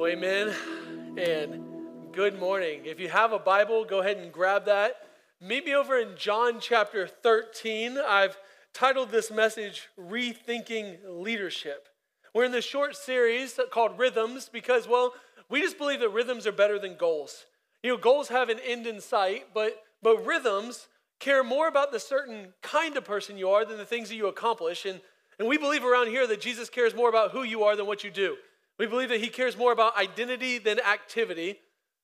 Well, amen. And good morning. If you have a Bible, go ahead and grab that. Meet me over in John chapter 13. I've titled this message Rethinking Leadership. We're in this short series called Rhythms because, well, we just believe that rhythms are better than goals. You know, goals have an end in sight, but, but rhythms care more about the certain kind of person you are than the things that you accomplish. And, and we believe around here that Jesus cares more about who you are than what you do. We believe that he cares more about identity than activity.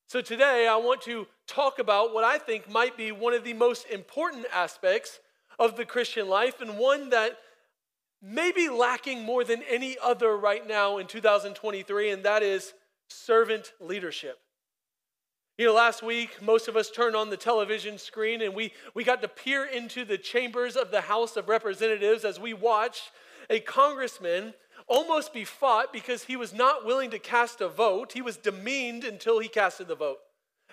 So today I want to talk about what I think might be one of the most important aspects of the Christian life and one that may be lacking more than any other right now in 2023, and that is servant leadership. You know, last week, most of us turned on the television screen and we, we got to peer into the chambers of the House of Representatives as we watched a congressman almost be fought because he was not willing to cast a vote. He was demeaned until he casted the vote.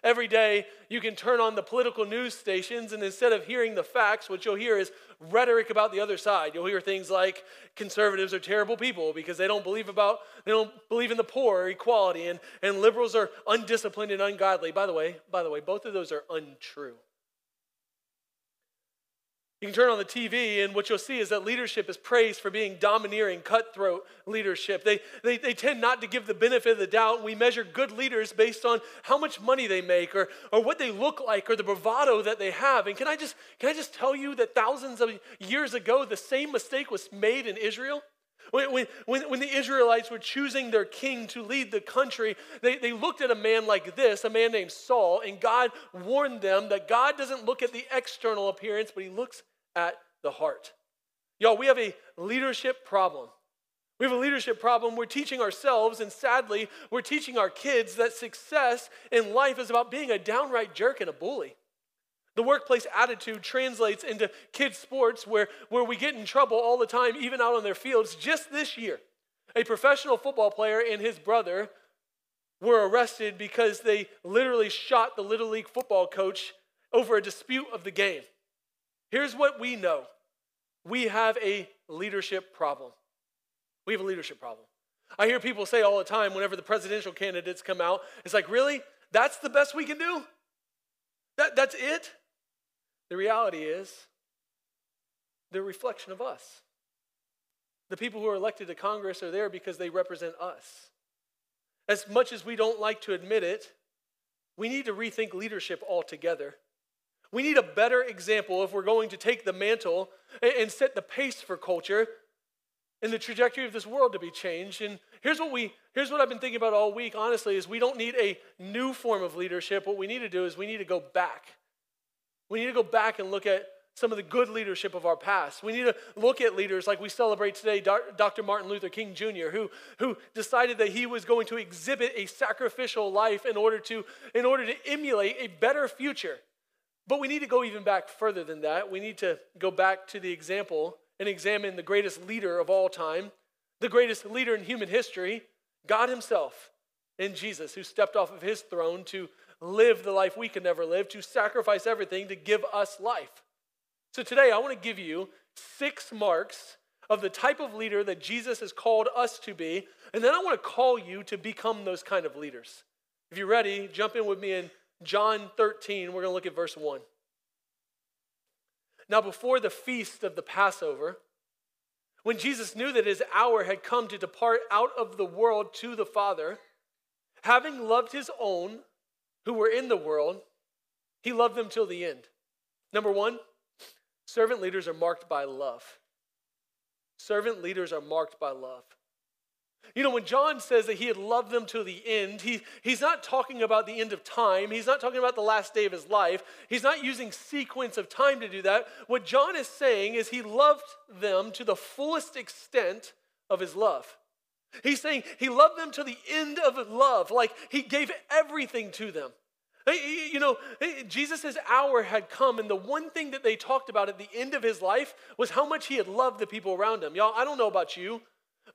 Every day, you can turn on the political news stations, and instead of hearing the facts, what you'll hear is rhetoric about the other side. You'll hear things like conservatives are terrible people because they don't believe about they don't believe in the poor or equality, and, and liberals are undisciplined and ungodly. By the way, by the way, both of those are untrue. You can turn on the TV, and what you'll see is that leadership is praised for being domineering, cutthroat leadership. They, they, they tend not to give the benefit of the doubt. We measure good leaders based on how much money they make or, or what they look like or the bravado that they have. And can I, just, can I just tell you that thousands of years ago, the same mistake was made in Israel? When, when, when, the Israelites were choosing their king to lead the country, they, they looked at a man like this, a man named Saul, and God warned them that God doesn't look at the external appearance, but he looks at the heart. Y'all, we have a leadership problem. We have a leadership problem. We're teaching ourselves, and sadly, we're teaching our kids that success in life is about being a downright jerk and a bully. The workplace attitude translates into kids' sports where, where we get in trouble all the time, even out on their fields. Just this year, a professional football player and his brother were arrested because they literally shot the Little League football coach over a dispute of the game. Here's what we know we have a leadership problem. We have a leadership problem. I hear people say all the time whenever the presidential candidates come out, it's like, really? That's the best we can do? That, that's it? The reality is, they're a reflection of us. The people who are elected to Congress are there because they represent us. As much as we don't like to admit it, we need to rethink leadership altogether. We need a better example if we're going to take the mantle and set the pace for culture and the trajectory of this world to be changed. And here's what we here's what I've been thinking about all week, honestly, is we don't need a new form of leadership. What we need to do is we need to go back. We need to go back and look at some of the good leadership of our past. We need to look at leaders like we celebrate today, Dr. Martin Luther King Jr., who, who decided that he was going to exhibit a sacrificial life in order to, in order to emulate a better future. But we need to go even back further than that. We need to go back to the example and examine the greatest leader of all time, the greatest leader in human history, God Himself, in Jesus, who stepped off of His throne to live the life we could never live, to sacrifice everything to give us life. So today, I want to give you six marks of the type of leader that Jesus has called us to be, and then I want to call you to become those kind of leaders. If you're ready, jump in with me in John 13, we're going to look at verse 1. Now, before the feast of the Passover, when Jesus knew that his hour had come to depart out of the world to the Father, having loved his own who were in the world, he loved them till the end. Number one, servant leaders are marked by love. Servant leaders are marked by love. You know, when John says that he had loved them to the end, he, he's not talking about the end of time. He's not talking about the last day of his life. He's not using sequence of time to do that. What John is saying is he loved them to the fullest extent of his love. He's saying he loved them to the end of love, like he gave everything to them. You know, Jesus' hour had come, and the one thing that they talked about at the end of his life was how much he had loved the people around him. Y'all, I don't know about you,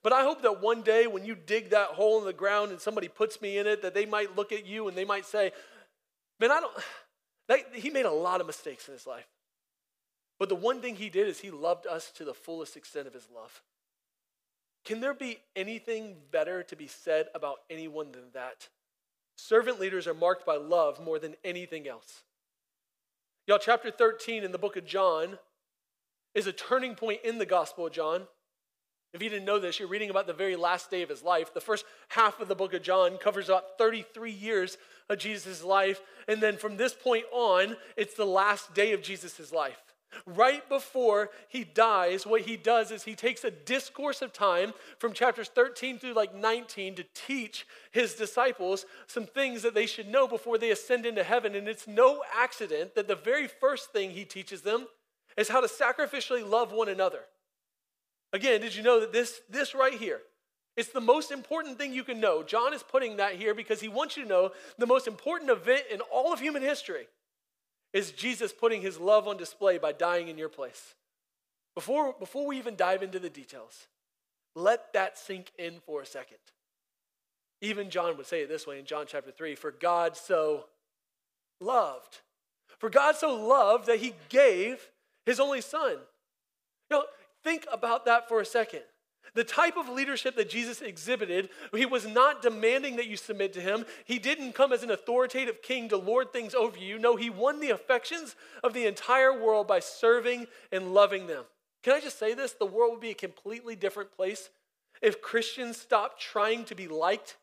but I hope that one day when you dig that hole in the ground and somebody puts me in it, that they might look at you and they might say, Man, I don't, that, he made a lot of mistakes in his life. But the one thing he did is he loved us to the fullest extent of his love. Can there be anything better to be said about anyone than that? Servant leaders are marked by love more than anything else. Y'all, chapter 13 in the book of John is a turning point in the Gospel of John. If you didn't know this, you're reading about the very last day of his life. The first half of the book of John covers about 33 years of Jesus' life. And then from this point on, it's the last day of Jesus' life. Right before he dies, what he does is he takes a discourse of time from chapters 13 through like 19 to teach his disciples some things that they should know before they ascend into heaven. And it's no accident that the very first thing he teaches them is how to sacrificially love one another. Again, did you know that this, this right here, it's the most important thing you can know. John is putting that here because he wants you to know the most important event in all of human history is Jesus putting his love on display by dying in your place. Before, before we even dive into the details, let that sink in for a second. Even John would say it this way in John chapter 3 For God so loved. For God so loved that he gave his only son. You know, think about that for a second. The type of leadership that Jesus exhibited, he was not demanding that you submit to him. He didn't come as an authoritative king to lord things over you. No, he won the affections of the entire world by serving and loving them. Can I just say this? The world would be a completely different place if Christians stopped trying to be liked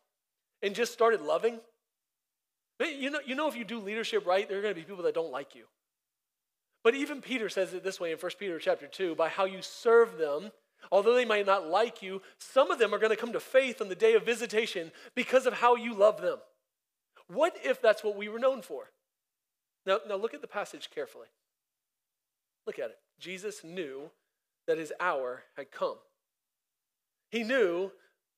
and just started loving. You know, you know if you do leadership right, there are going to be people that don't like you. But even Peter says it this way in 1 Peter chapter 2 by how you serve them, although they might not like you, some of them are going to come to faith on the day of visitation because of how you love them. What if that's what we were known for? Now, now look at the passage carefully. Look at it. Jesus knew that his hour had come. He knew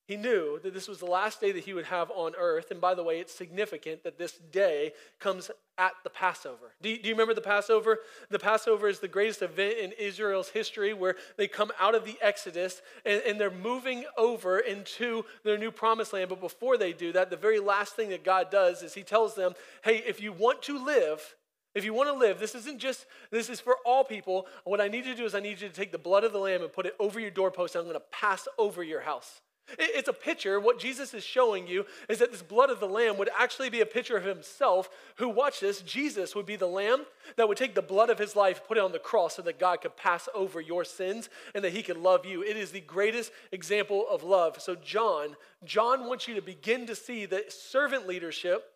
he knew that this was the last day that he would have on earth. And by the way, it's significant that this day comes at the Passover. Do you, do you, remember the Passover? The Passover is the greatest event in Israel's history where they come out of the Exodus and, and they're moving over into their new promised land. But before they do that, the very last thing that God does is he tells them, hey, if you want to live, if you want to live, this isn't just, this is for all people. What I need you to do is I need you to take the blood of the lamb and put it over your doorpost, I'm going to pass over your house. It's a picture. What Jesus is showing you is that this blood of the lamb would actually be a picture of himself, who, watch this, Jesus would be the lamb that would take the blood of his life, put it on the cross so that God could pass over your sins and that he could love you. It is the greatest example of love. So, John, John wants you to begin to see that servant leadership,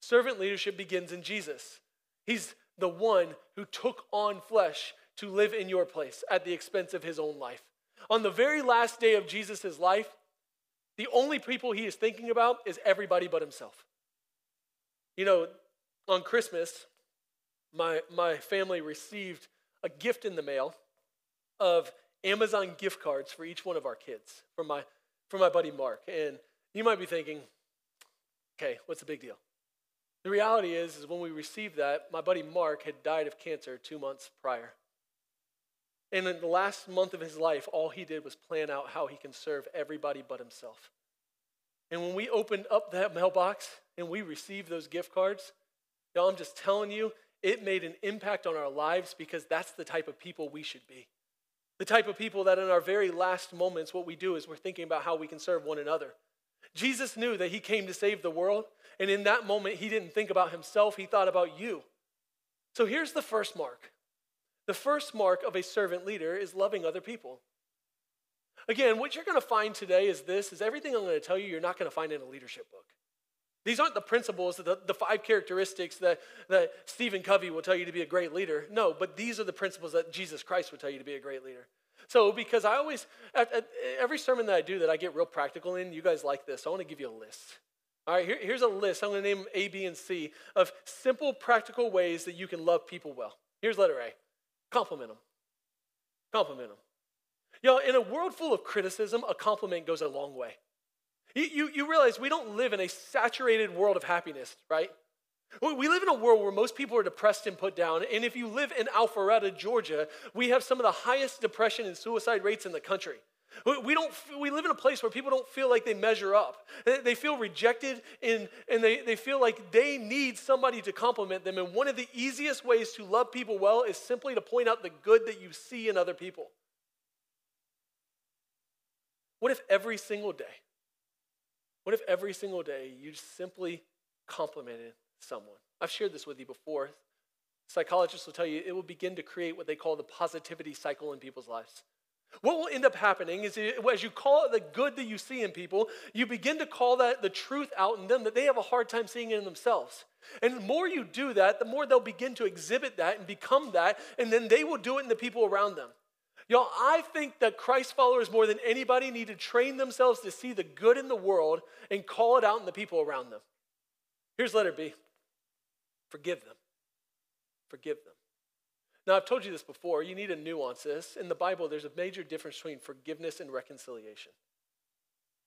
servant leadership begins in Jesus. He's the one who took on flesh to live in your place at the expense of his own life. On the very last day of Jesus' life, the only people he is thinking about is everybody but himself. You know, on Christmas, my, my family received a gift in the mail of Amazon gift cards for each one of our kids from my, from my buddy Mark. And you might be thinking, okay, what's the big deal? The reality is, is when we received that, my buddy Mark had died of cancer two months prior. And in the last month of his life, all he did was plan out how he can serve everybody but himself. And when we opened up that mailbox and we received those gift cards, y'all, I'm just telling you, it made an impact on our lives because that's the type of people we should be. The type of people that in our very last moments, what we do is we're thinking about how we can serve one another. Jesus knew that he came to save the world, and in that moment, he didn't think about himself, he thought about you. So here's the first mark the first mark of a servant leader is loving other people. Again, what you're going to find today is this is everything I'm going to tell you you're not going to find in a leadership book. These aren't the principles, the, the five characteristics that, that Stephen Covey will tell you to be a great leader. No, but these are the principles that Jesus Christ would tell you to be a great leader. So, because I always, at, at every sermon that I do that I get real practical in, you guys like this. I want to give you a list. All right, here, here's a list. I'm going to name A, B, and C of simple, practical ways that you can love people well. Here's letter A compliment them. Compliment them. You know, in a world full of criticism, a compliment goes a long way. You, you, you realize we don't live in a saturated world of happiness, right? We live in a world where most people are depressed and put down. And if you live in Alpharetta, Georgia, we have some of the highest depression and suicide rates in the country. We, don't, we live in a place where people don't feel like they measure up. They feel rejected and, and they, they feel like they need somebody to compliment them. And one of the easiest ways to love people well is simply to point out the good that you see in other people. What if every single day, what if every single day you simply complimented someone? I've shared this with you before. Psychologists will tell you it will begin to create what they call the positivity cycle in people's lives. What will end up happening is as you call it the good that you see in people, you begin to call that the truth out in them that they have a hard time seeing it in themselves. And the more you do that, the more they'll begin to exhibit that and become that, and then they will do it in the people around them. Y'all, I think that Christ followers more than anybody need to train themselves to see the good in the world and call it out in the people around them. Here's letter B forgive them. Forgive them. Now, I've told you this before. You need to nuance this. In the Bible, there's a major difference between forgiveness and reconciliation.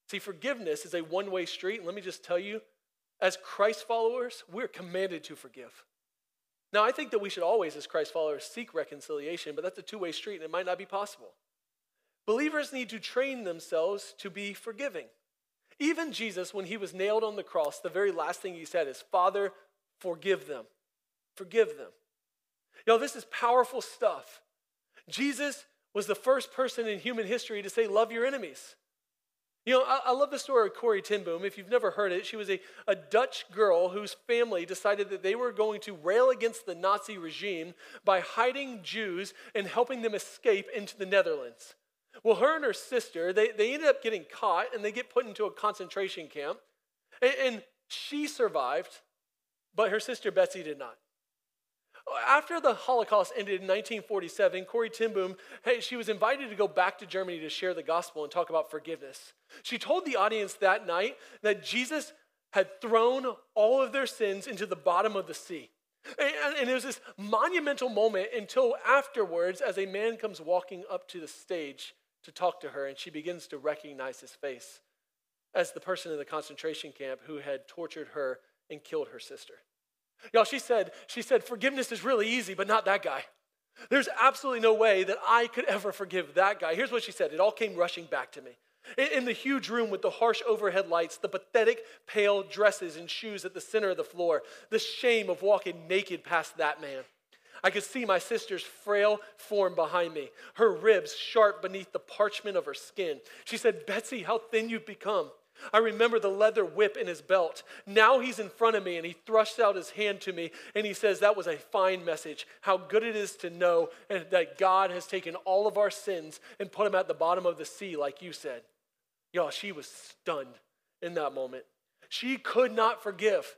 See, forgiveness is a one way street. Let me just tell you, as Christ followers, we're commanded to forgive. Now, I think that we should always, as Christ followers, seek reconciliation, but that's a two way street and it might not be possible. Believers need to train themselves to be forgiving. Even Jesus, when he was nailed on the cross, the very last thing he said is, Father, forgive them. Forgive them. Know, this is powerful stuff. Jesus was the first person in human history to say, Love your enemies. You know, I, I love the story of Corrie ten Boom. If you've never heard it, she was a, a Dutch girl whose family decided that they were going to rail against the Nazi regime by hiding Jews and helping them escape into the Netherlands. Well, her and her sister, they, they ended up getting caught and they get put into a concentration camp. And, and she survived, but her sister Betsy did not. After the Holocaust ended in 1947, Corrie ten Boom, hey, she was invited to go back to Germany to share the gospel and talk about forgiveness. She told the audience that night that Jesus had thrown all of their sins into the bottom of the sea. And, and it was this monumental moment until afterwards, as a man comes walking up to the stage to talk to her, and she begins to recognize his face as the person in the concentration camp who had tortured her and killed her sister. Y'all, she said, she said, forgiveness is really easy, but not that guy. There's absolutely no way that I could ever forgive that guy. Here's what she said. It all came rushing back to me. In the huge room with the harsh overhead lights, the pathetic pale dresses and shoes at the center of the floor, the shame of walking naked past that man. I could see my sister's frail form behind me, her ribs sharp beneath the parchment of her skin. She said, Betsy, how thin you've become. I remember the leather whip in his belt. Now he's in front of me and he thrusts out his hand to me and he says, That was a fine message. How good it is to know that God has taken all of our sins and put them at the bottom of the sea, like you said. Y'all, she was stunned in that moment. She could not forgive.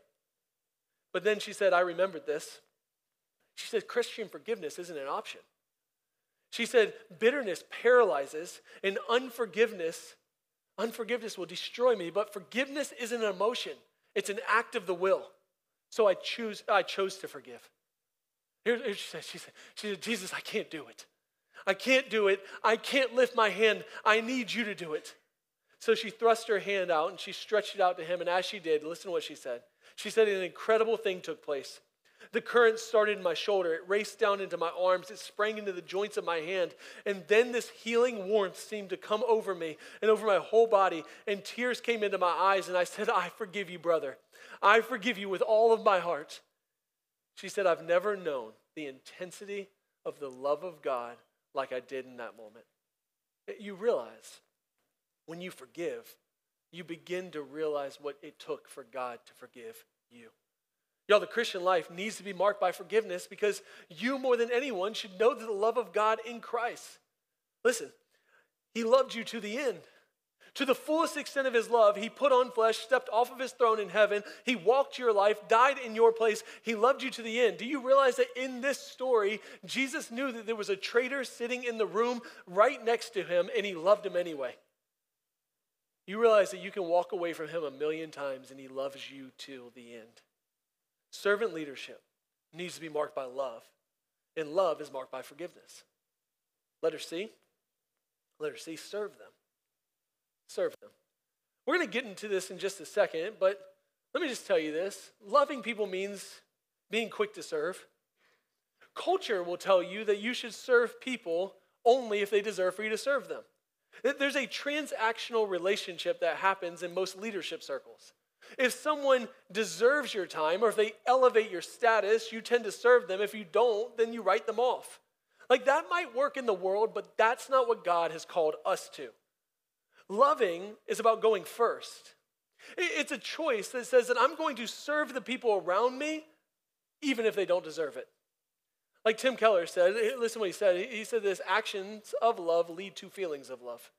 But then she said, I remembered this. She said, Christian forgiveness isn't an option. She said, bitterness paralyzes and unforgiveness Unforgiveness will destroy me, but forgiveness isn't an emotion, it's an act of the will. So I choose, I chose to forgive. Here, here she said, she said, she said, Jesus, I can't do it. I can't do it. I can't lift my hand. I need you to do it. So she thrust her hand out and she stretched it out to him. And as she did, listen to what she said. She said, An incredible thing took place. The current started in my shoulder. It raced down into my arms. It sprang into the joints of my hand. And then this healing warmth seemed to come over me and over my whole body. And tears came into my eyes. And I said, I forgive you, brother. I forgive you with all of my heart. She said, I've never known the intensity of the love of God like I did in that moment. You realize when you forgive, you begin to realize what it took for God to forgive you. Y'all, the Christian life needs to be marked by forgiveness because you, more than anyone, should know the love of God in Christ. Listen, He loved you to the end. To the fullest extent of His love, He put on flesh, stepped off of His throne in heaven. He walked your life, died in your place. He loved you to the end. Do you realize that in this story, Jesus knew that there was a traitor sitting in the room right next to Him, and He loved him anyway? You realize that you can walk away from Him a million times, and He loves you till the end. Servant leadership needs to be marked by love, and love is marked by forgiveness. Letter C, letter C, serve them. Serve them. We're going to get into this in just a second, but let me just tell you this loving people means being quick to serve. Culture will tell you that you should serve people only if they deserve for you to serve them. There's a transactional relationship that happens in most leadership circles. If someone deserves your time or if they elevate your status, you tend to serve them. If you don't, then you write them off. Like that might work in the world, but that's not what God has called us to. Loving is about going first. It's a choice that says that I'm going to serve the people around me even if they don't deserve it. Like Tim Keller said, listen what he said. He said this actions of love lead to feelings of love.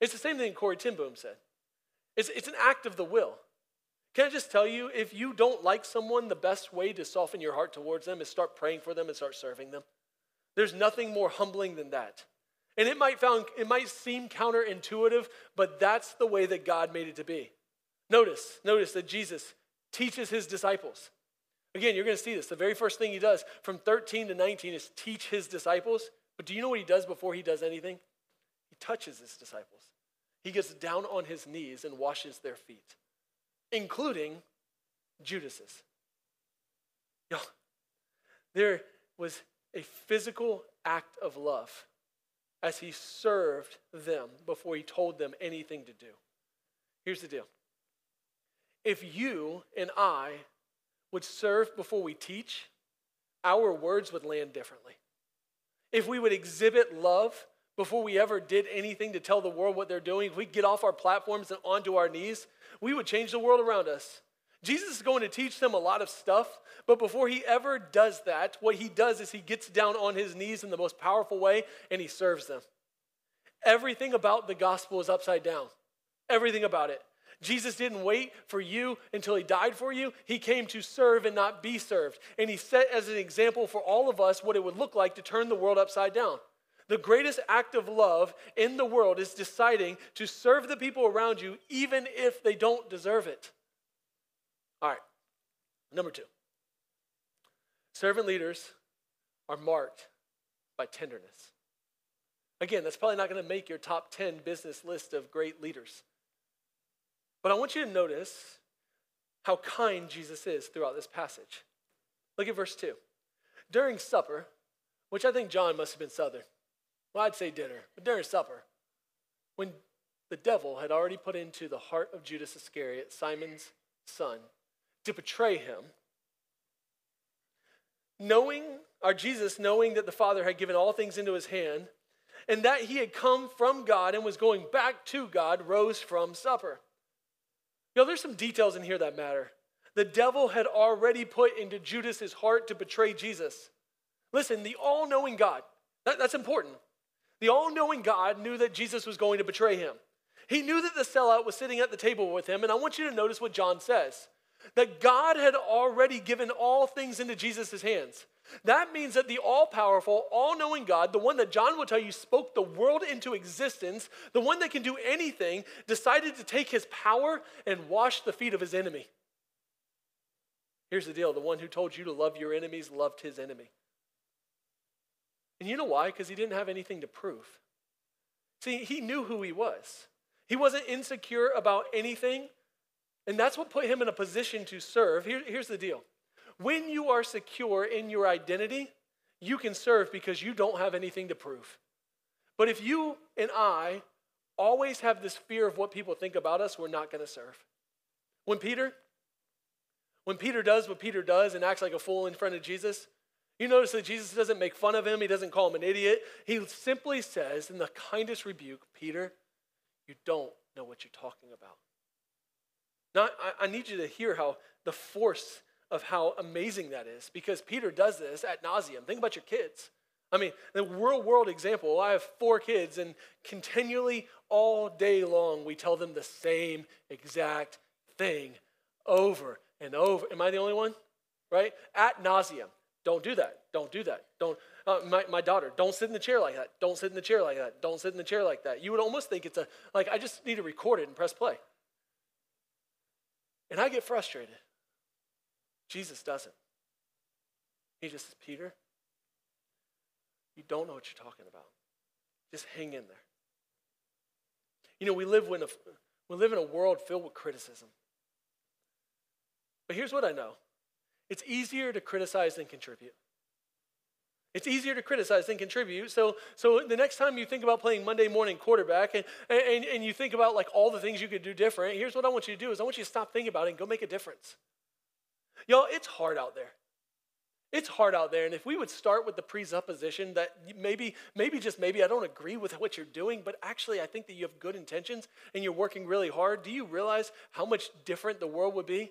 It's the same thing Corrie ten Boom said. It's, it's an act of the will. Can I just tell you, if you don't like someone, the best way to soften your heart towards them is start praying for them and start serving them. There's nothing more humbling than that. And it might, found, it might seem counterintuitive, but that's the way that God made it to be. Notice, notice that Jesus teaches his disciples. Again, you're going to see this. The very first thing he does from 13 to 19 is teach his disciples. But do you know what he does before he does anything? He touches his disciples. He gets down on his knees and washes their feet, including Judas's. Y'all, there was a physical act of love as he served them before he told them anything to do. Here's the deal if you and I would serve before we teach, our words would land differently. If we would exhibit love before we ever did anything to tell the world what they're doing, if we get off our platforms and onto our knees, we would change the world around us. Jesus is going to teach them a lot of stuff, but before he ever does that, what he does is he gets down on his knees in the most powerful way and he serves them. Everything about the gospel is upside down. Everything about it. Jesus didn't wait for you until he died for you. He came to serve and not be served. And he set as an example for all of us what it would look like to turn the world upside down. The greatest act of love in the world is deciding to serve the people around you even if they don't deserve it. All right, number two servant leaders are marked by tenderness. Again, that's probably not going to make your top 10 business list of great leaders. But I want you to notice how kind Jesus is throughout this passage. Look at verse 2. During supper, which I think John must have been Southern, well, I'd say dinner, but during supper, when the devil had already put into the heart of Judas Iscariot, Simon's son, to betray him, knowing, our Jesus, knowing that the Father had given all things into his hand, and that he had come from God and was going back to God, rose from supper. You know, there's some details in here that matter. The devil had already put into Judas's heart to betray Jesus. Listen, the all knowing God, that, that's important. The all knowing God knew that Jesus was going to betray him. He knew that the sellout was sitting at the table with him. And I want you to notice what John says that God had already given all things into Jesus' hands. That means that the all powerful, all knowing God, the one that John will tell you spoke the world into existence, the one that can do anything, decided to take his power and wash the feet of his enemy. Here's the deal the one who told you to love your enemies loved his enemy. And you know why? Because he didn't have anything to prove. See, he knew who he was. He wasn't insecure about anything, and that's what put him in a position to serve. Here, here's the deal when you are secure in your identity, you can serve because you don't have anything to prove. But if you and I always have this fear of what people think about us, we're not going to serve. When Peter, when Peter does what Peter does and acts like a fool in front of Jesus, you notice that Jesus doesn't make fun of him, he doesn't call him an idiot. He simply says, in the kindest rebuke, Peter, you don't know what you're talking about. Now, I, I need you to hear how the force of how amazing that is because Peter does this at nauseum. Think about your kids. I mean, the real world example I have four kids, and continually all day long we tell them the same exact thing over and over. Am I the only one? Right? At nauseum. Don't do that. Don't do that. Don't. Uh, my, my daughter, don't sit in the chair like that. Don't sit in the chair like that. Don't sit in the chair like that. You would almost think it's a, like, I just need to record it and press play. And I get frustrated. Jesus doesn't. He just says, Peter, you don't know what you're talking about. Just hang in there. You know, we live, in a, we live in a world filled with criticism. But here's what I know it's easier to criticize than contribute. It's easier to criticize than contribute. So, so the next time you think about playing Monday morning quarterback and, and, and you think about like all the things you could do different, here's what I want you to do is I want you to stop thinking about it and go make a difference. Y'all, it's hard out there. It's hard out there. And if we would start with the presupposition that maybe, maybe just maybe I don't agree with what you're doing, but actually I think that you have good intentions and you're working really hard, do you realize how much different the world would be?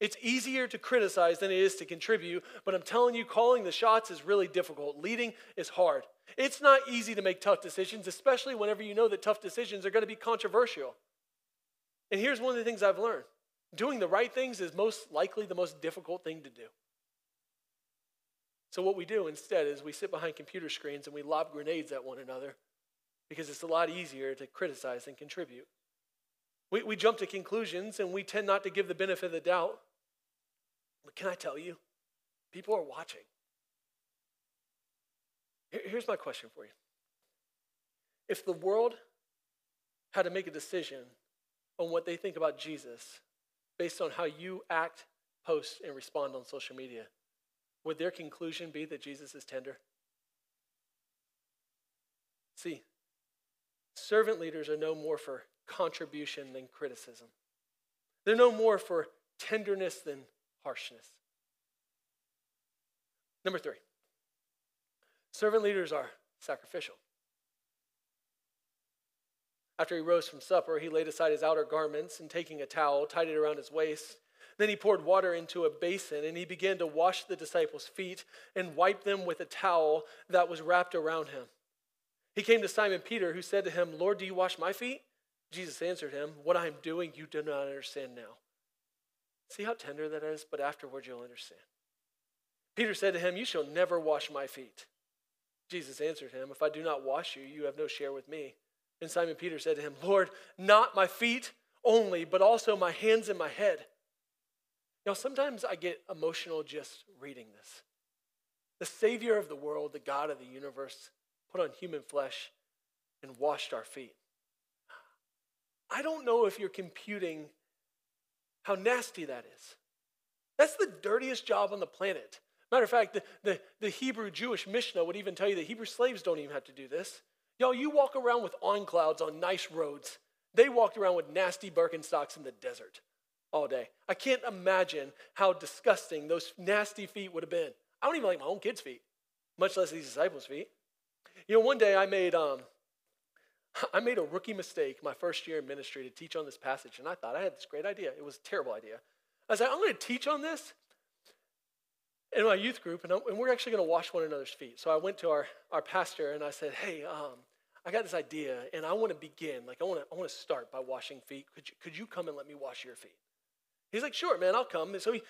It's easier to criticize than it is to contribute, but I'm telling you, calling the shots is really difficult. Leading is hard. It's not easy to make tough decisions, especially whenever you know that tough decisions are going to be controversial. And here's one of the things I've learned doing the right things is most likely the most difficult thing to do. So, what we do instead is we sit behind computer screens and we lob grenades at one another because it's a lot easier to criticize than contribute. We, we jump to conclusions and we tend not to give the benefit of the doubt. But can I tell you, people are watching. Here's my question for you If the world had to make a decision on what they think about Jesus based on how you act, post, and respond on social media, would their conclusion be that Jesus is tender? See, servant leaders are no more for contribution than criticism. They're no more for tenderness than harshness. Number three, servant leaders are sacrificial. After he rose from supper, he laid aside his outer garments and taking a towel, tied it around his waist. Then he poured water into a basin and he began to wash the disciples' feet and wipe them with a towel that was wrapped around him. He came to Simon Peter, who said to him, Lord, do you wash my feet? Jesus answered him, What I am doing, you do not understand now. See how tender that is? But afterward you'll understand. Peter said to him, You shall never wash my feet. Jesus answered him, If I do not wash you, you have no share with me. And Simon Peter said to him, Lord, not my feet only, but also my hands and my head. Now, sometimes I get emotional just reading this. The Savior of the world, the God of the universe, put on human flesh and washed our feet. I don't know if you're computing how nasty that is. That's the dirtiest job on the planet. Matter of fact, the, the, the Hebrew Jewish Mishnah would even tell you that Hebrew slaves don't even have to do this. Y'all, you walk around with on clouds on nice roads. They walked around with nasty Birkenstocks in the desert all day. I can't imagine how disgusting those nasty feet would have been. I don't even like my own kids' feet, much less these disciples' feet. You know, one day I made um, I made a rookie mistake my first year in ministry to teach on this passage, and I thought I had this great idea. It was a terrible idea. I was like, I'm going to teach on this in my youth group, and, and we're actually going to wash one another's feet. So I went to our, our pastor and I said, Hey, um, I got this idea, and I want to begin. Like, I want to I want to start by washing feet. Could you, could you come and let me wash your feet? He's like, sure, man, I'll come. And so he,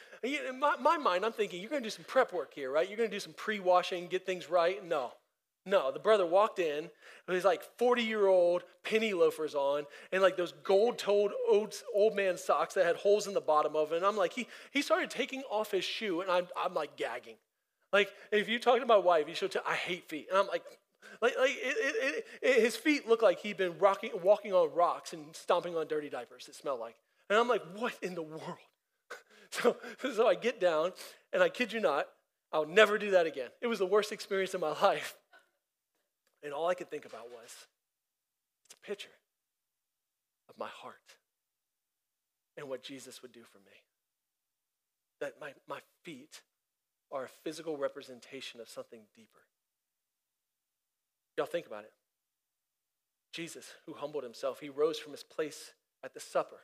in my, my mind, I'm thinking, you're going to do some prep work here, right? You're going to do some pre-washing, get things right. No, no. The brother walked in with his like 40-year-old penny loafers on and like those gold-toed old, old man socks that had holes in the bottom of it. And I'm like, he, he started taking off his shoe, and I'm, I'm like gagging. Like, if you talk to my wife, you should tell, I hate feet. And I'm like, like, like it, it, it, his feet look like he'd been rocking, walking on rocks and stomping on dirty diapers that smell like. And I'm like, what in the world? so, so I get down, and I kid you not, I'll never do that again. It was the worst experience of my life. And all I could think about was, it's a picture of my heart and what Jesus would do for me. That my, my feet are a physical representation of something deeper. Y'all think about it. Jesus, who humbled himself, he rose from his place at the supper.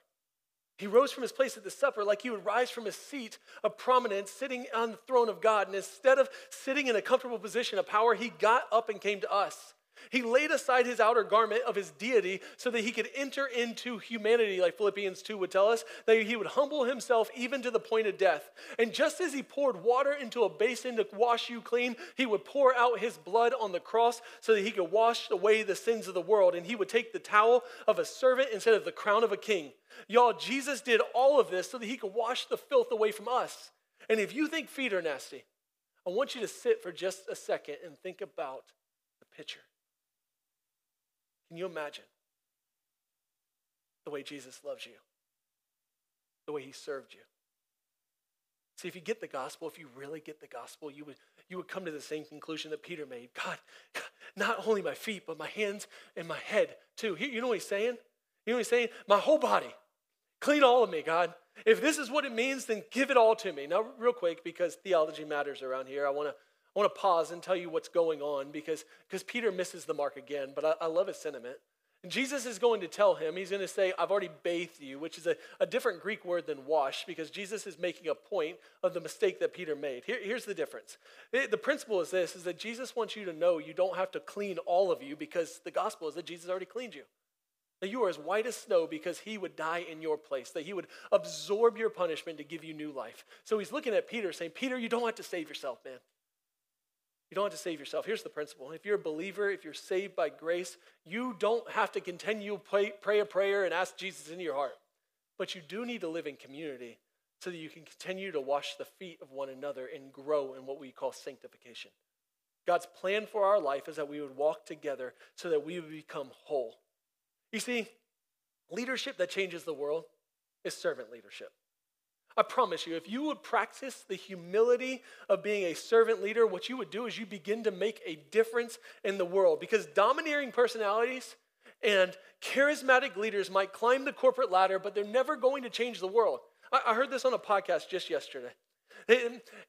He rose from his place at the supper like he would rise from his seat of prominence, sitting on the throne of God. And instead of sitting in a comfortable position of power, he got up and came to us. He laid aside his outer garment of his deity so that he could enter into humanity, like Philippians 2 would tell us, that he would humble himself even to the point of death. And just as he poured water into a basin to wash you clean, he would pour out his blood on the cross so that he could wash away the sins of the world. And he would take the towel of a servant instead of the crown of a king. Y'all, Jesus did all of this so that he could wash the filth away from us. And if you think feet are nasty, I want you to sit for just a second and think about the picture. Can you imagine the way Jesus loves you? The way he served you? See, if you get the gospel, if you really get the gospel, you would, you would come to the same conclusion that Peter made. God, not only my feet, but my hands and my head too. You know what he's saying? You know what he's saying? My whole body. Clean all of me, God. If this is what it means, then give it all to me. Now, real quick, because theology matters around here, I want to I want to pause and tell you what's going on because, because Peter misses the mark again, but I, I love his sentiment. Jesus is going to tell him, he's going to say, I've already bathed you, which is a, a different Greek word than wash, because Jesus is making a point of the mistake that Peter made. Here, here's the difference. The principle is this, is that Jesus wants you to know you don't have to clean all of you because the gospel is that Jesus already cleaned you. That you are as white as snow because he would die in your place, that he would absorb your punishment to give you new life. So he's looking at Peter saying, Peter, you don't have to save yourself, man. You don't have to save yourself. Here's the principle if you're a believer, if you're saved by grace, you don't have to continue pray, pray a prayer and ask Jesus into your heart. But you do need to live in community so that you can continue to wash the feet of one another and grow in what we call sanctification. God's plan for our life is that we would walk together so that we would become whole. You see, leadership that changes the world is servant leadership. I promise you, if you would practice the humility of being a servant leader, what you would do is you begin to make a difference in the world because domineering personalities and charismatic leaders might climb the corporate ladder, but they're never going to change the world. I, heard this on a podcast just yesterday.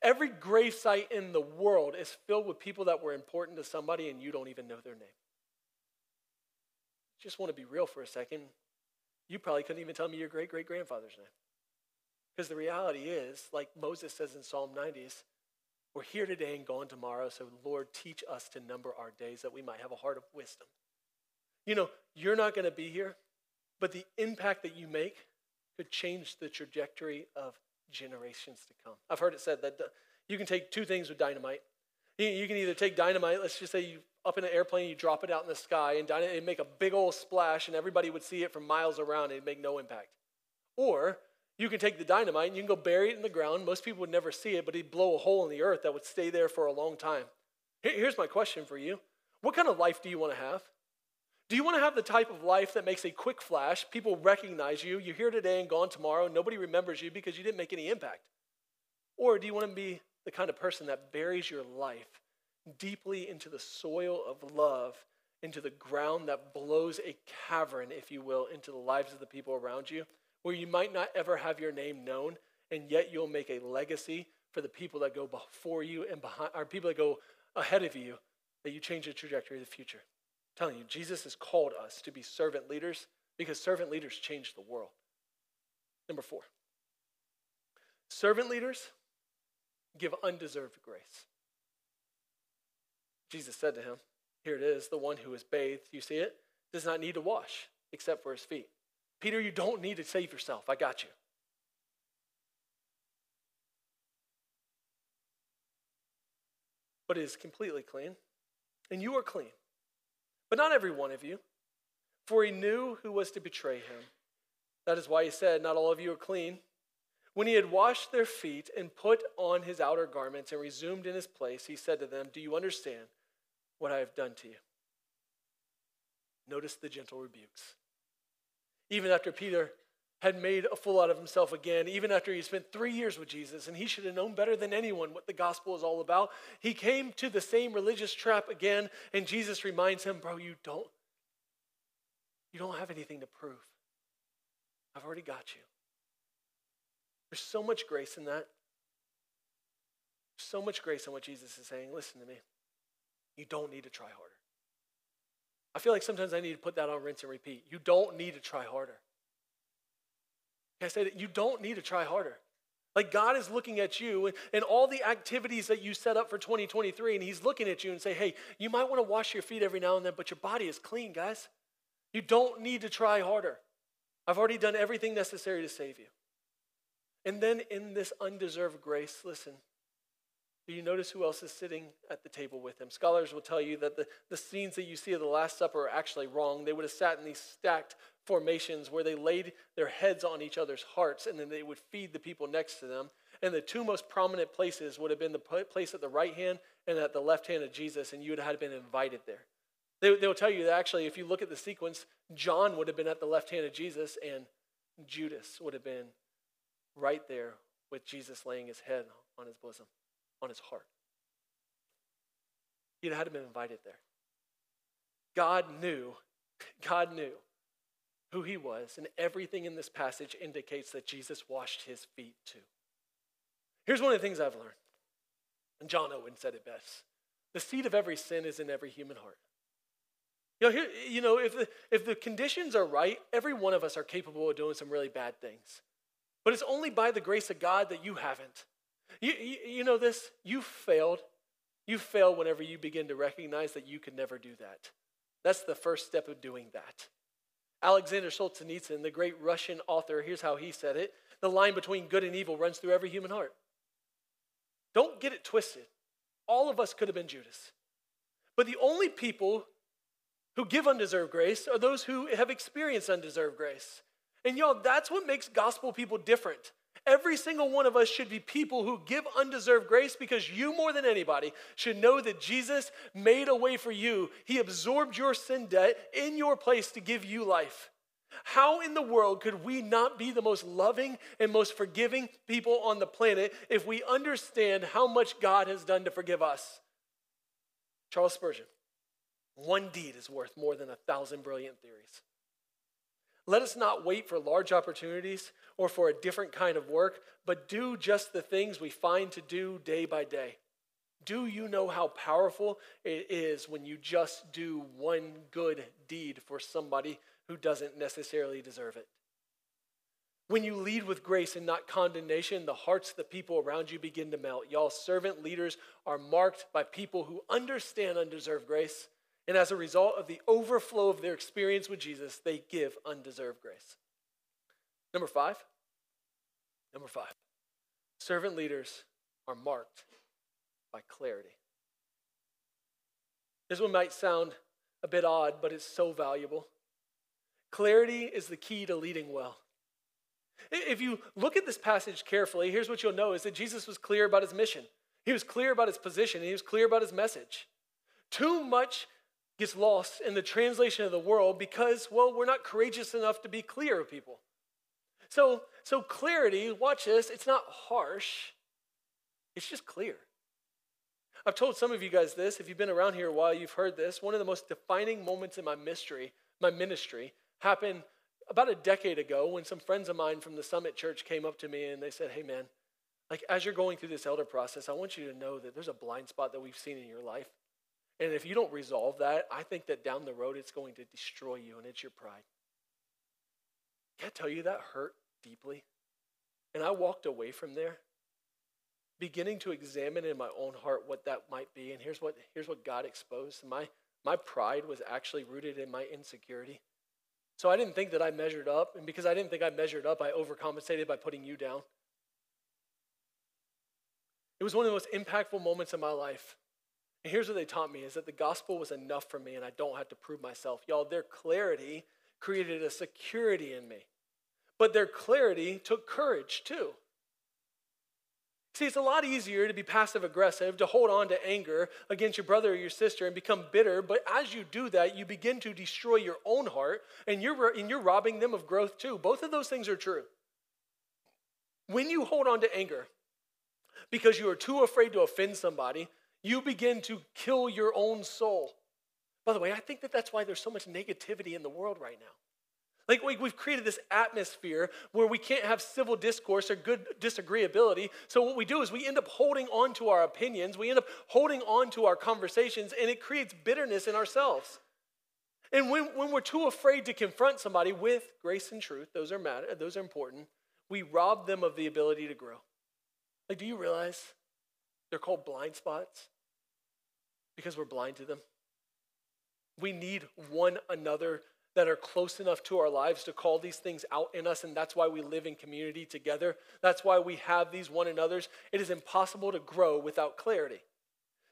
Every grave site in the world is filled with people that were important to somebody and you don't even know their name. Just want to be real for a second. You probably couldn't even tell me your great great grandfather's name. Because the reality is, like Moses says in Psalm 90s, we're here today and gone tomorrow, so Lord, teach us to number our days that we might have a heart of wisdom. You know, you're not going to be here, but the impact that you make could change the trajectory of generations to come. I've heard it said that uh, you can take two things with dynamite. You can either take dynamite, let's just say you up in an airplane, you drop it out in the sky, and it'd make a big old splash, and everybody would see it from miles around, and it'd make no impact. Or you can take the dynamite and you can go bury it in the ground. Most people would never see it, but he'd blow a hole in the earth that would stay there for a long time. Here's my question for you What kind of life do you want to have? Do you want to have the type of life that makes a quick flash? People recognize you. You're here today and gone tomorrow. Nobody remembers you because you didn't make any impact. Or do you want to be the kind of person that buries your life deeply into the soil of love, into the ground that blows a cavern, if you will, into the lives of the people around you? Where you might not ever have your name known, and yet you'll make a legacy for the people that go before you and behind, or people that go ahead of you, that you change the trajectory of the future. I'm telling you, Jesus has called us to be servant leaders because servant leaders change the world. Number four, servant leaders give undeserved grace. Jesus said to him, Here it is, the one who is bathed, you see it, does not need to wash except for his feet. Peter, you don't need to save yourself. I got you. But it is completely clean, and you are clean. But not every one of you, for he knew who was to betray him. That is why he said, Not all of you are clean. When he had washed their feet and put on his outer garments and resumed in his place, he said to them, Do you understand what I have done to you? Notice the gentle rebukes even after Peter had made a fool out of himself again, even after he spent three years with Jesus, and he should have known better than anyone what the gospel is all about. He came to the same religious trap again, and Jesus reminds him, Bro, you don't, you don't have anything to prove. I've already got you. There's so much grace in that. So much grace in what Jesus is saying. Listen to me. You don't need to try harder. I feel like sometimes I need to put that on rinse and repeat. You don't need to try harder. Can I say that? You don't need to try harder. Like God is looking at you and, and all the activities that you set up for 2023, and He's looking at you and say, hey, you might want to wash your feet every now and then, but your body is clean, guys. You don't need to try harder. I've already done everything necessary to save you. And then in this undeserved grace, listen, do you notice who else is sitting at the table with him? Scholars will tell you that the, the scenes that you see of the Last Supper are actually wrong. They would have sat in these stacked formations where they laid their heads on each other's hearts and then they would feed the people next to them. And the two most prominent places would have been the place at the right hand and at the left hand of Jesus, and you would have been invited there. They, they'll tell you that actually, if you look at the sequence, John would have been at the left hand of Jesus, and Judas would have been right there with Jesus laying his head on his bosom on his heart. He had been invited there. God knew, God knew who he was, and everything in this passage indicates that Jesus washed his feet too. Here's one of the things I've learned, and John Owen said it best the seed of every sin is in every human heart. You know, here, you know if, the, if the conditions are right, every one of us are capable of doing some really bad things. But it's only by the grace of God that you haven't. You, you, you know this? You failed. You fail whenever you begin to recognize that you could never do that. That's the first step of doing that. Alexander Solzhenitsyn, the great Russian author, here's how he said it the line between good and evil runs through every human heart. Don't get it twisted. All of us could have been Judas. But the only people who give undeserved grace are those who have experienced undeserved grace. And y'all, that's what makes gospel people different. Every single one of us should be people who give undeserved grace because you, more than anybody, should know that Jesus made a way for you. He absorbed your sin debt in your place to give you life. How in the world could we not be the most loving and most forgiving people on the planet if we understand how much God has done to forgive us? Charles Spurgeon, one deed is worth more than a thousand brilliant theories. Let us not wait for large opportunities or for a different kind of work, but do just the things we find to do day by day. Do you know how powerful it is when you just do one good deed for somebody who doesn't necessarily deserve it? When you lead with grace and not condemnation, the hearts of the people around you begin to melt. Y'all, servant leaders are marked by people who understand undeserved grace and as a result of the overflow of their experience with Jesus, they give undeserved grace. Number five, number five, servant leaders are marked by clarity. This one might sound a bit odd, but it's so valuable. Clarity is the key to leading well. If you look at this passage carefully, here's what you'll know is that Jesus was clear about his mission. He was clear about his position, and he was clear about his message. Too much gets lost in the translation of the world because, well, we're not courageous enough to be clear with people. So, so clarity, watch this, it's not harsh, it's just clear. I've told some of you guys this. If you've been around here a while, you've heard this. One of the most defining moments in my mystery, my ministry, happened about a decade ago when some friends of mine from the Summit Church came up to me and they said, Hey, man, like as you're going through this elder process, I want you to know that there's a blind spot that we've seen in your life. And if you don't resolve that, I think that down the road it's going to destroy you, and it's your pride. Can I tell you that hurt deeply? And I walked away from there, beginning to examine in my own heart what that might be. And here's what, here's what God exposed. My, my pride was actually rooted in my insecurity. So I didn't think that I measured up. And because I didn't think I measured up, I overcompensated by putting you down. It was one of the most impactful moments in my life. And here's what they taught me is that the gospel was enough for me and I don't have to prove myself. Y'all, their clarity created a security in me. But their clarity took courage too. See, it's a lot easier to be passive aggressive, to hold on to anger against your brother or your sister and become bitter. But as you do that, you begin to destroy your own heart and you're, and you're robbing them of growth too. Both of those things are true. When you hold on to anger because you are too afraid to offend somebody, you begin to kill your own soul. By the way, I think that that's why there's so much negativity in the world right now. Like we've created this atmosphere where we can't have civil discourse or good disagreeability. So what we do is we end up holding on to our opinions, we end up holding on to our conversations, and it creates bitterness in ourselves. And when, when we're too afraid to confront somebody with grace and truth, those are matter, those are important, we rob them of the ability to grow. Like, do you realize they're called blind spots? Because we're blind to them. We need one another that are close enough to our lives to call these things out in us, and that's why we live in community together. That's why we have these one another's. It is impossible to grow without clarity.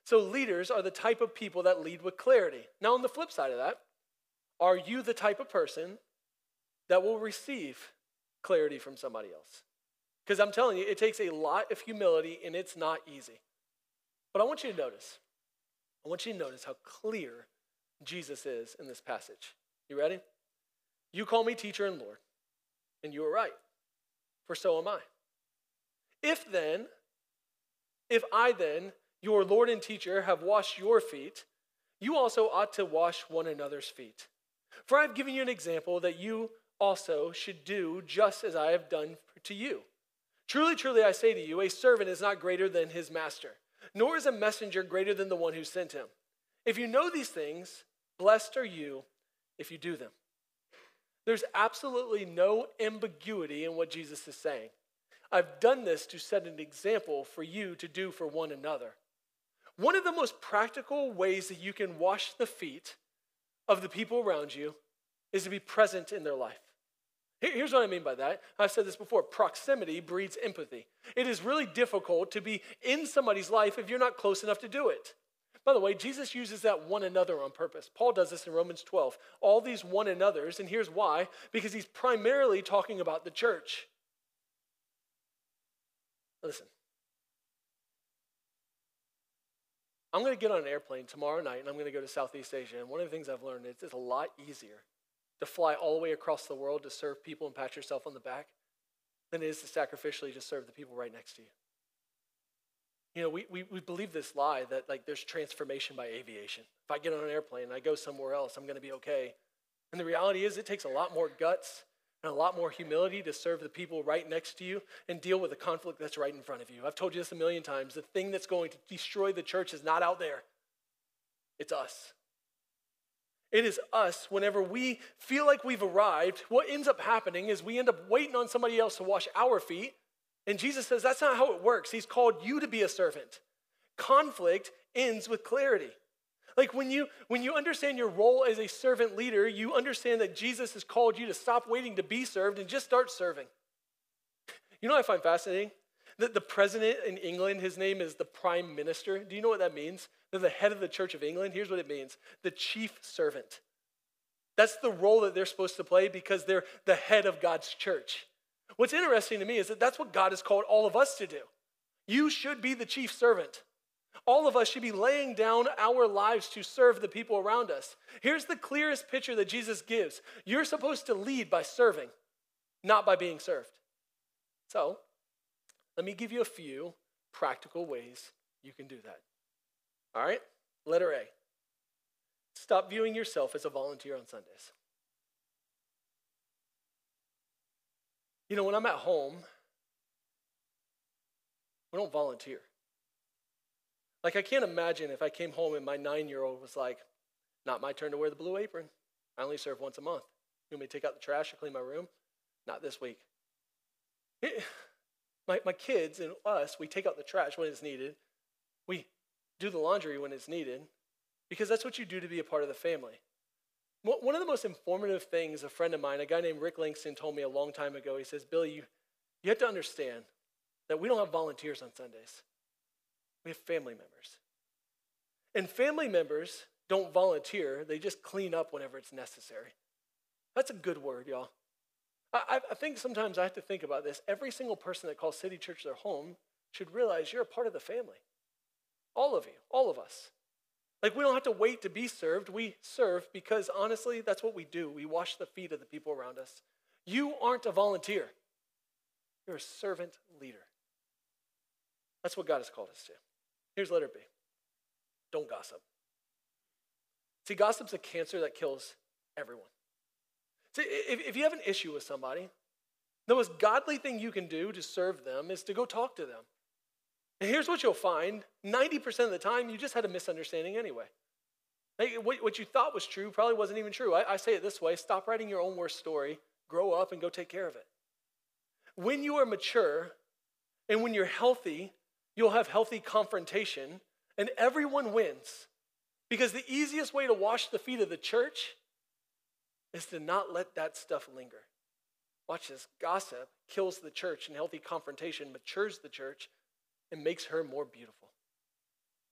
So, leaders are the type of people that lead with clarity. Now, on the flip side of that, are you the type of person that will receive clarity from somebody else? Because I'm telling you, it takes a lot of humility and it's not easy. But I want you to notice I want you to notice how clear Jesus is in this passage. You ready? You call me teacher and Lord, and you are right, for so am I. If then, if I then, your Lord and teacher, have washed your feet, you also ought to wash one another's feet. For I've given you an example that you also should do just as I have done to you. Truly, truly, I say to you, a servant is not greater than his master, nor is a messenger greater than the one who sent him. If you know these things, blessed are you if you do them. There's absolutely no ambiguity in what Jesus is saying. I've done this to set an example for you to do for one another. One of the most practical ways that you can wash the feet of the people around you is to be present in their life. Here's what I mean by that. I've said this before proximity breeds empathy. It is really difficult to be in somebody's life if you're not close enough to do it. By the way, Jesus uses that one another on purpose. Paul does this in Romans 12. All these one another's, and here's why because he's primarily talking about the church. Listen, I'm going to get on an airplane tomorrow night and I'm going to go to Southeast Asia. And one of the things I've learned is it's a lot easier to fly all the way across the world to serve people and pat yourself on the back than it is to sacrificially just serve the people right next to you. You know, we, we, we believe this lie that like there's transformation by aviation. If I get on an airplane and I go somewhere else, I'm going to be okay. And the reality is, it takes a lot more guts and a lot more humility to serve the people right next to you and deal with the conflict that's right in front of you. I've told you this a million times. The thing that's going to destroy the church is not out there, it's us. It is us whenever we feel like we've arrived. What ends up happening is we end up waiting on somebody else to wash our feet. And Jesus says that's not how it works. He's called you to be a servant. Conflict ends with clarity. Like when you when you understand your role as a servant leader, you understand that Jesus has called you to stop waiting to be served and just start serving. You know what I find fascinating? That the president in England, his name is the prime minister. Do you know what that means? They're the head of the Church of England. Here's what it means the chief servant. That's the role that they're supposed to play because they're the head of God's church. What's interesting to me is that that's what God has called all of us to do. You should be the chief servant. All of us should be laying down our lives to serve the people around us. Here's the clearest picture that Jesus gives you're supposed to lead by serving, not by being served. So, let me give you a few practical ways you can do that. All right? Letter A stop viewing yourself as a volunteer on Sundays. You know, when I'm at home, we don't volunteer. Like, I can't imagine if I came home and my nine year old was like, not my turn to wear the blue apron. I only serve once a month. You want me to take out the trash or clean my room? Not this week. My, my kids and us, we take out the trash when it's needed. We do the laundry when it's needed because that's what you do to be a part of the family. One of the most informative things a friend of mine, a guy named Rick Langston, told me a long time ago, he says, Billy, you, you have to understand that we don't have volunteers on Sundays. We have family members. And family members don't volunteer, they just clean up whenever it's necessary. That's a good word, y'all. I, I, think sometimes I have to think about this. Every single person that calls City Church their home should realize you're a part of the family. All of you, all of us. Like, we don't have to wait to be served. We serve because honestly, that's what we do. We wash the feet of the people around us. You aren't a volunteer, you're a servant leader. That's what God has called us to. Here's letter B don't gossip. See, gossip's a cancer that kills everyone. See, if, if you have an issue with somebody, the most godly thing you can do to serve them is to go talk to them. And here's what you'll find 90% of the time, you just had a misunderstanding anyway. what, you thought was true probably wasn't even true. I, I say it this way stop writing your own worst story, grow up, and go take care of it. When you are mature and when you're healthy, you'll have healthy confrontation, and everyone wins. Because the easiest way to wash the feet of the church is to not let that stuff linger. Watch this gossip kills the church, and healthy confrontation matures the church and makes her more beautiful.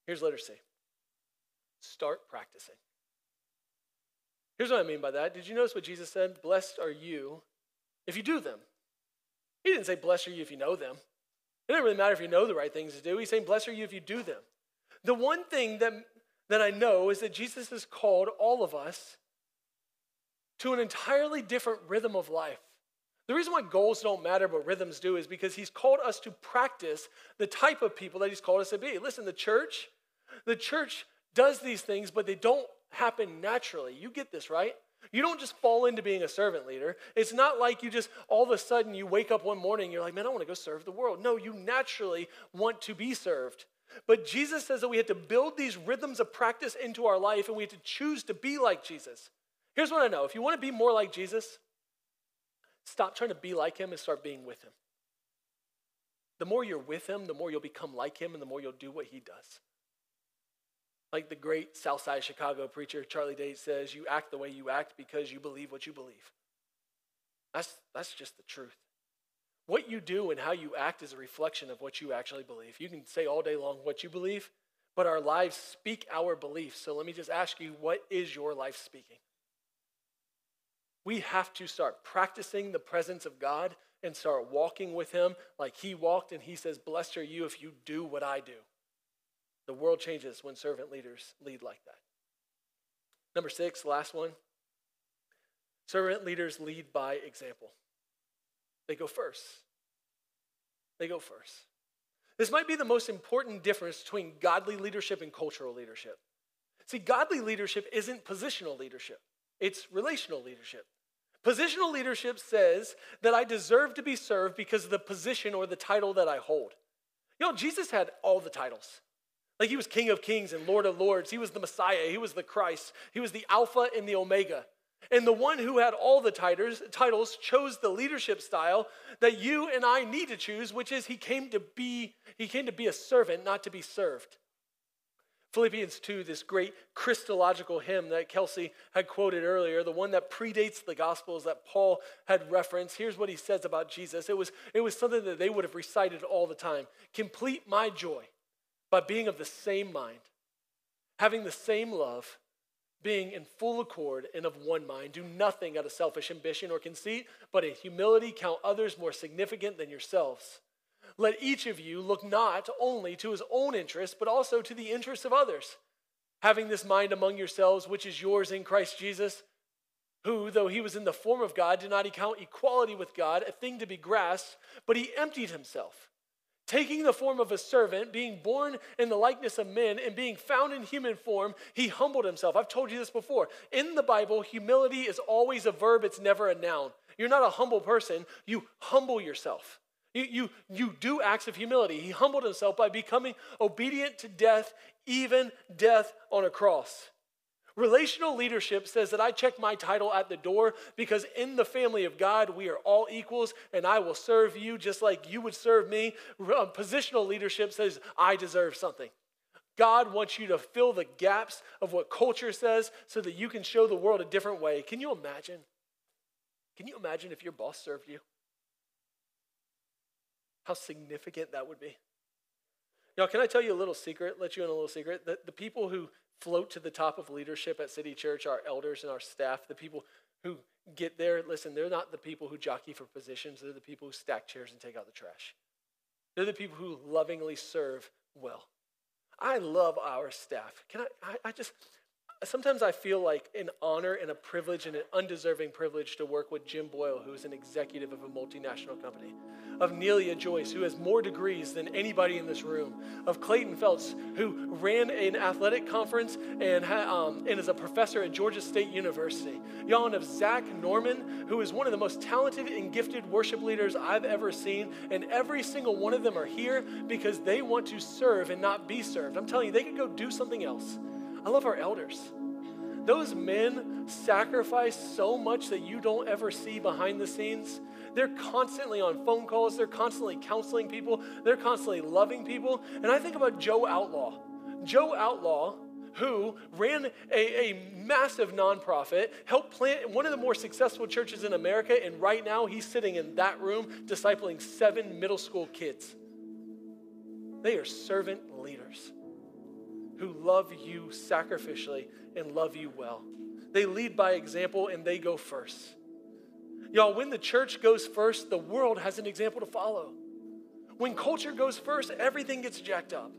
Here's letter C start practicing. Here's what I mean by that. Did you notice what Jesus said? Blessed are you if you do them. He didn't say, Blessed are you if you know them. It doesn't really matter if you know the right things to do. He's saying, Blessed are you if you do them. The one thing that, that I know is that Jesus has called all of us to an entirely different rhythm of life. The reason why goals don't matter but rhythms do is because he's called us to practice the type of people that he's called us to be. Listen, the church, the church does these things, but they don't happen naturally. You get this, right? You don't just fall into being a servant leader. It's not like you just all of a sudden you wake up one morning and you're like, man, I want to go serve the world. No, you naturally want to be served. But Jesus says that we have to build these rhythms of practice into our life and we have to choose to be like Jesus. Here's what I know if you want to be more like Jesus, stop trying to be like him and start being with him. The more you're with him, the more you'll become like him and the more you'll do what he does. Like the great Southside Chicago preacher Charlie Dates says, you act the way you act because you believe what you believe. That's, that's just the truth. What you do and how you act is a reflection of what you actually believe. You can say all day long what you believe, but our lives speak our beliefs. So let me just ask you, what is your life speaking? We have to start practicing the presence of God and start walking with Him like He walked, and He says, Blessed are you if you do what I do. The world changes when servant leaders lead like that. Number six, last one. Servant leaders lead by example. They go first. They go first. This might be the most important difference between godly leadership and cultural leadership. See, godly leadership isn't positional leadership, it's relational leadership. Positional leadership says that I deserve to be served because of the position or the title that I hold. You know, Jesus had all the titles. Like he was King of Kings and Lord of Lords. He was the Messiah. He was the Christ. He was the Alpha and the Omega. And the one who had all the titles, titles chose the leadership style that you and I need to choose, which is he came to be he came to be a servant, not to be served. Philippians 2, this great Christological hymn that Kelsey had quoted earlier, the one that predates the Gospels that Paul had referenced. Here's what he says about Jesus. It was, it was something that they would have recited all the time. Complete my joy by being of the same mind, having the same love, being in full accord and of one mind. Do nothing out of selfish ambition or conceit, but in humility count others more significant than yourselves. Let each of you look not only to his own interests, but also to the interests of others. Having this mind among yourselves, which is yours in Christ Jesus, who, though he was in the form of God, did not account equality with God a thing to be grasped, but he emptied himself Taking the form of a servant, being born in the likeness of men, and being found in human form, he humbled himself. I've told you this before. In the Bible, humility is always a verb, it's never a noun. You're not a humble person, you humble yourself. You, you, you do acts of humility. He humbled himself by becoming obedient to death, even death on a cross. Relational leadership says that I check my title at the door because in the family of God, we are all equals and I will serve you just like you would serve me. Uh, positional leadership says I deserve something. God wants you to fill the gaps of what culture says so that you can show the world a different way. Can you imagine? Can you imagine if your boss served you? How significant that would be. Now, can I tell you a little secret? Let you in a little secret. The, the people who float to the top of leadership at City Church, our elders and our staff, the people who get there, listen, they're not the people who jockey for positions, they're the people who stack chairs and take out the trash. They're the people who lovingly serve well. I love our staff. Can I, I, I just, sometimes I feel like an honor and a privilege and an undeserving privilege to work with Jim Boyle, who is an executive of a multinational company, of Nelia Joyce, who has more degrees than anybody in this room, of Clayton Phelps, who ran an athletic conference and, um, and is a professor at Georgia State University. Y'all, and of Zach Norman, who is one of the most talented and gifted worship leaders I've ever seen. And every single one of them are here because they want to serve and not be served. I'm telling you, they could go do something else. I love our elders. Those men sacrifice so much that you don't ever see behind the scenes. They're constantly on phone calls, they're constantly counseling people, they're constantly loving people. And I think about Joe Outlaw. Joe Outlaw, who ran a, a, massive nonprofit, helped plant one of the more successful churches in America, and right now he's sitting in that room discipling seven middle school kids. They are servant leaders who love you sacrificially and love you well. They lead by example and they go first. Y'all, when the church goes first, the world has an example to follow. When culture goes first, everything gets jacked up.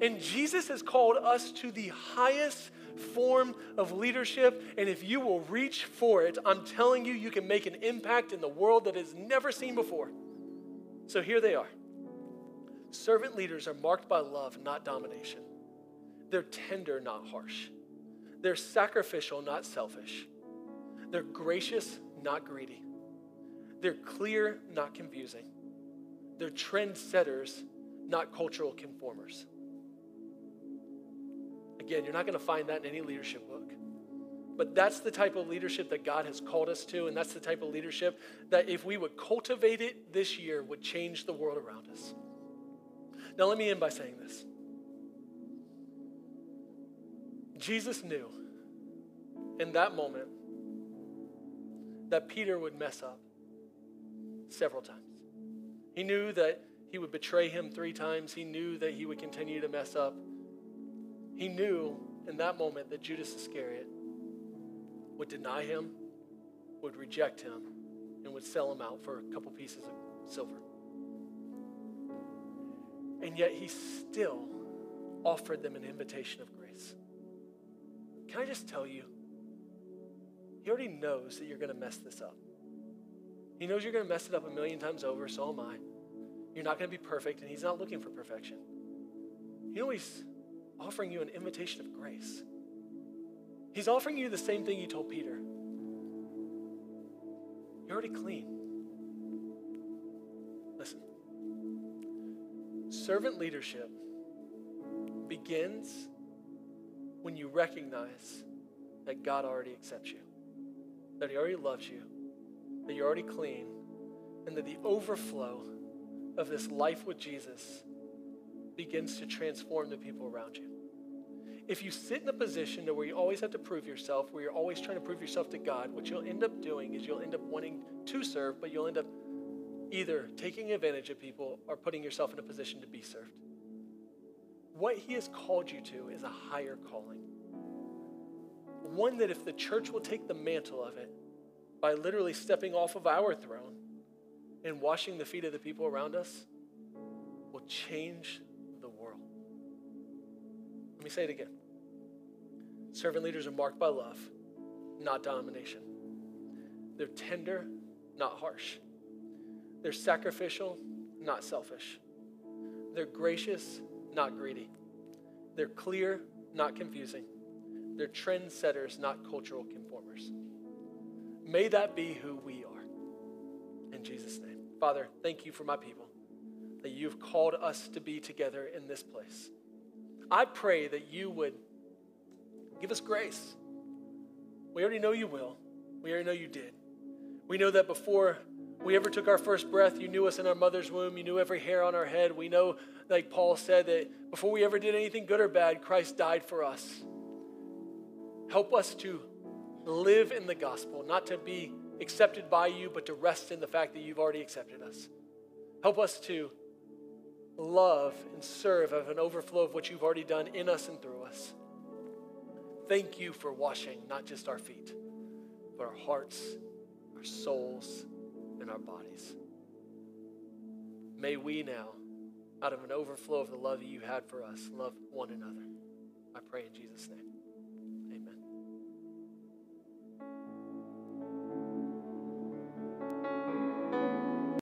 And Jesus has called us to the highest form of leadership. And if you will reach for it, I'm telling you, you can make an impact in the world that has never seen before. So here they are. Servant leaders are marked by love, not domination. They're tender, not harsh. They're sacrificial, not selfish. They're gracious, not greedy. They're clear, not confusing. They're trendsetters, not cultural conformers. Again, you're not going to find that in any leadership book. But that's the type of leadership that God has called us to, and that's the type of leadership that if we would cultivate it this year would change the world around us. Now, let me end by saying this Jesus knew in that moment that Peter would mess up several times. He knew that he would betray him three times. He knew that he would continue to mess up. He knew in that moment that Judas Iscariot would deny him, would reject him, and would sell him out for a couple pieces of silver. And yet he still offered them an invitation of grace. Can I just tell you? He already knows that you're going to mess this up. He knows you're going to mess it up a million times over, so am I. You're not going to be perfect, and He's not looking for perfection. You know, He's offering you an invitation of grace. He's offering you the same thing He told Peter. You're already clean. Listen, servant leadership begins when you recognize that God already accepts you, that He already loves you, that you're already clean, and that the overflow of this life with Jesus begins to transform the people around you. If you sit in a position where you always have to prove yourself, where you're always trying to prove yourself to God, what you'll end up doing is you'll end up wanting to serve, but you'll end up either taking advantage of people or putting yourself in a position to be served. What He has called you to is a higher calling. One that if the church will take the mantle of it by literally stepping off of our throne and washing the feet of the people around us, will change the world. Let me say it again. Servant leaders are marked by love, not domination. They're tender, not harsh. They're sacrificial, not selfish. They're gracious, not greedy. They're clear, not confusing. They're trendsetters, not cultural conformers. May that be who we are. In Jesus' name. Father, thank you for my people, that you've called us to be together in this place. I pray that you would give us grace. We already know you will. We already know you did. We know that before we ever took our first breath, you knew us in our mother's womb. You knew every hair on our head. We know, like Paul said, that before we ever did anything good or bad, Christ died for us. Help us to live in the gospel, not to be accepted by you, but to rest in the fact that you've already accepted us. Help us to love and serve of an overflow of what you've already done in us and through us. Thank you for washing not just our feet, but our hearts, our souls, and our bodies. May we now, out of an overflow of the love that you had for us, love one another. I pray in Jesus' name.